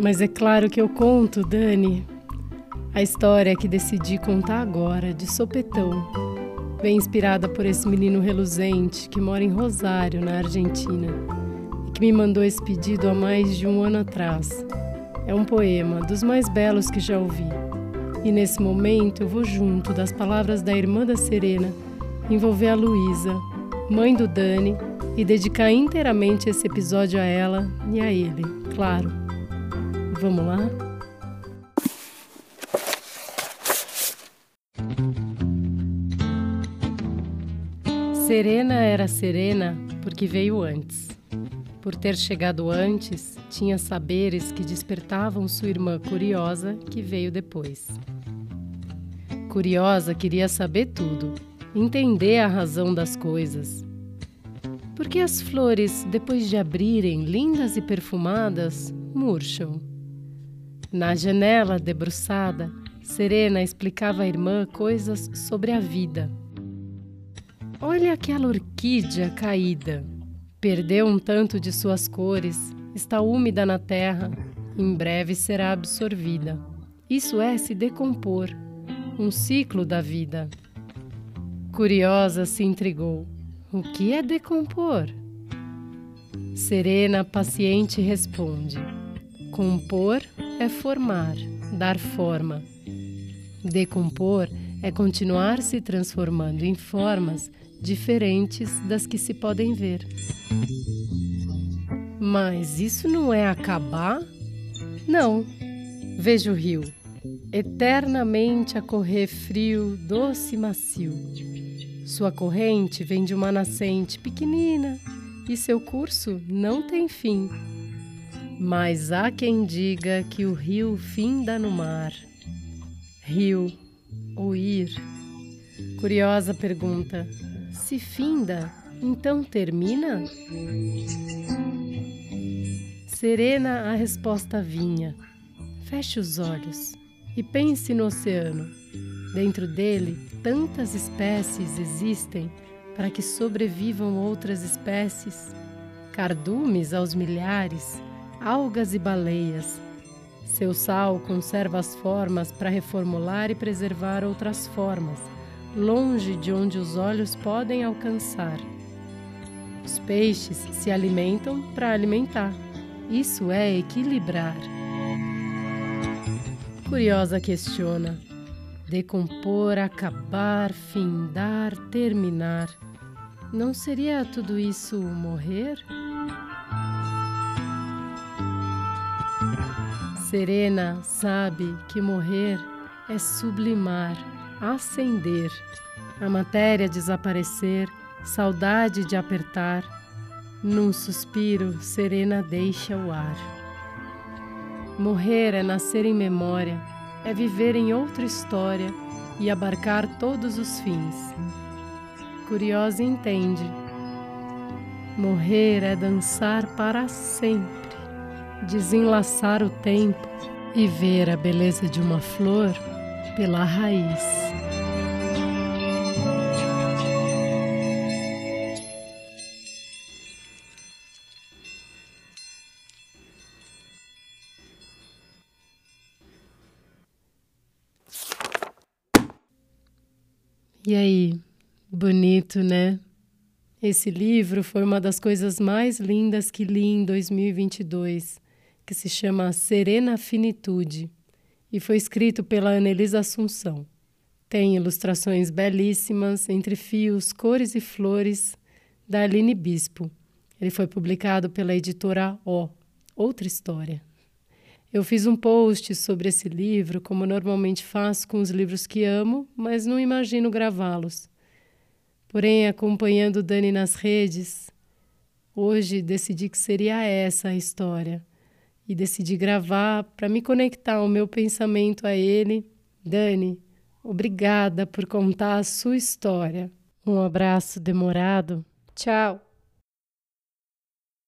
Mas é claro que eu conto, Dani, a história que decidi contar agora, de sopetão, bem inspirada por esse menino reluzente que mora em Rosário, na Argentina, e que me mandou esse pedido há mais de um ano atrás. É um poema dos mais belos que já ouvi. E nesse momento eu vou junto das palavras da irmã da Serena, envolver a Luísa, mãe do Dani, e dedicar inteiramente esse episódio a ela e a ele, claro. Vamos lá? Serena era serena porque veio antes. Por ter chegado antes, tinha saberes que despertavam sua irmã curiosa, que veio depois. Curiosa queria saber tudo, entender a razão das coisas. Por que as flores, depois de abrirem, lindas e perfumadas, murcham? Na janela, debruçada, Serena explicava à irmã coisas sobre a vida Olha aquela orquídea caída. Perdeu um tanto de suas cores, está úmida na terra, em breve será absorvida. Isso é se decompor, um ciclo da vida. Curiosa se intrigou. O que é decompor? Serena, paciente, responde: Compor é formar, dar forma. Decompor é continuar se transformando em formas diferentes das que se podem ver. Mas isso não é acabar? Não. Veja o rio, eternamente a correr frio, doce e macio. Sua corrente vem de uma nascente pequenina e seu curso não tem fim. Mas há quem diga que o rio finda no mar. Rio, ou ir? Curiosa pergunta. Se finda, então termina? Serena a resposta vinha. Feche os olhos e pense no oceano. Dentro dele, tantas espécies existem para que sobrevivam outras espécies. Cardumes aos milhares, algas e baleias. Seu sal conserva as formas para reformular e preservar outras formas longe de onde os olhos podem alcançar. Os peixes se alimentam para alimentar. Isso é equilibrar. Curiosa questiona: decompor, acabar, findar, terminar. Não seria tudo isso morrer? Serena sabe que morrer é sublimar acender, a matéria desaparecer, saudade de apertar, num suspiro serena deixa o ar. Morrer é nascer em memória, é viver em outra história e abarcar todos os fins. Curiosa entende. Morrer é dançar para sempre, desenlaçar o tempo e ver a beleza de uma flor pela raiz. E aí, bonito, né? Esse livro foi uma das coisas mais lindas que li em 2022, que se chama Serena Finitude, e foi escrito pela Anelisa Assunção. Tem ilustrações belíssimas, entre fios, cores e flores, da Aline Bispo. Ele foi publicado pela editora O, Outra História. Eu fiz um post sobre esse livro, como normalmente faço com os livros que amo, mas não imagino gravá-los. Porém, acompanhando Dani nas redes, hoje decidi que seria essa a história e decidi gravar para me conectar ao meu pensamento a ele. Dani, obrigada por contar a sua história. Um abraço demorado. Tchau!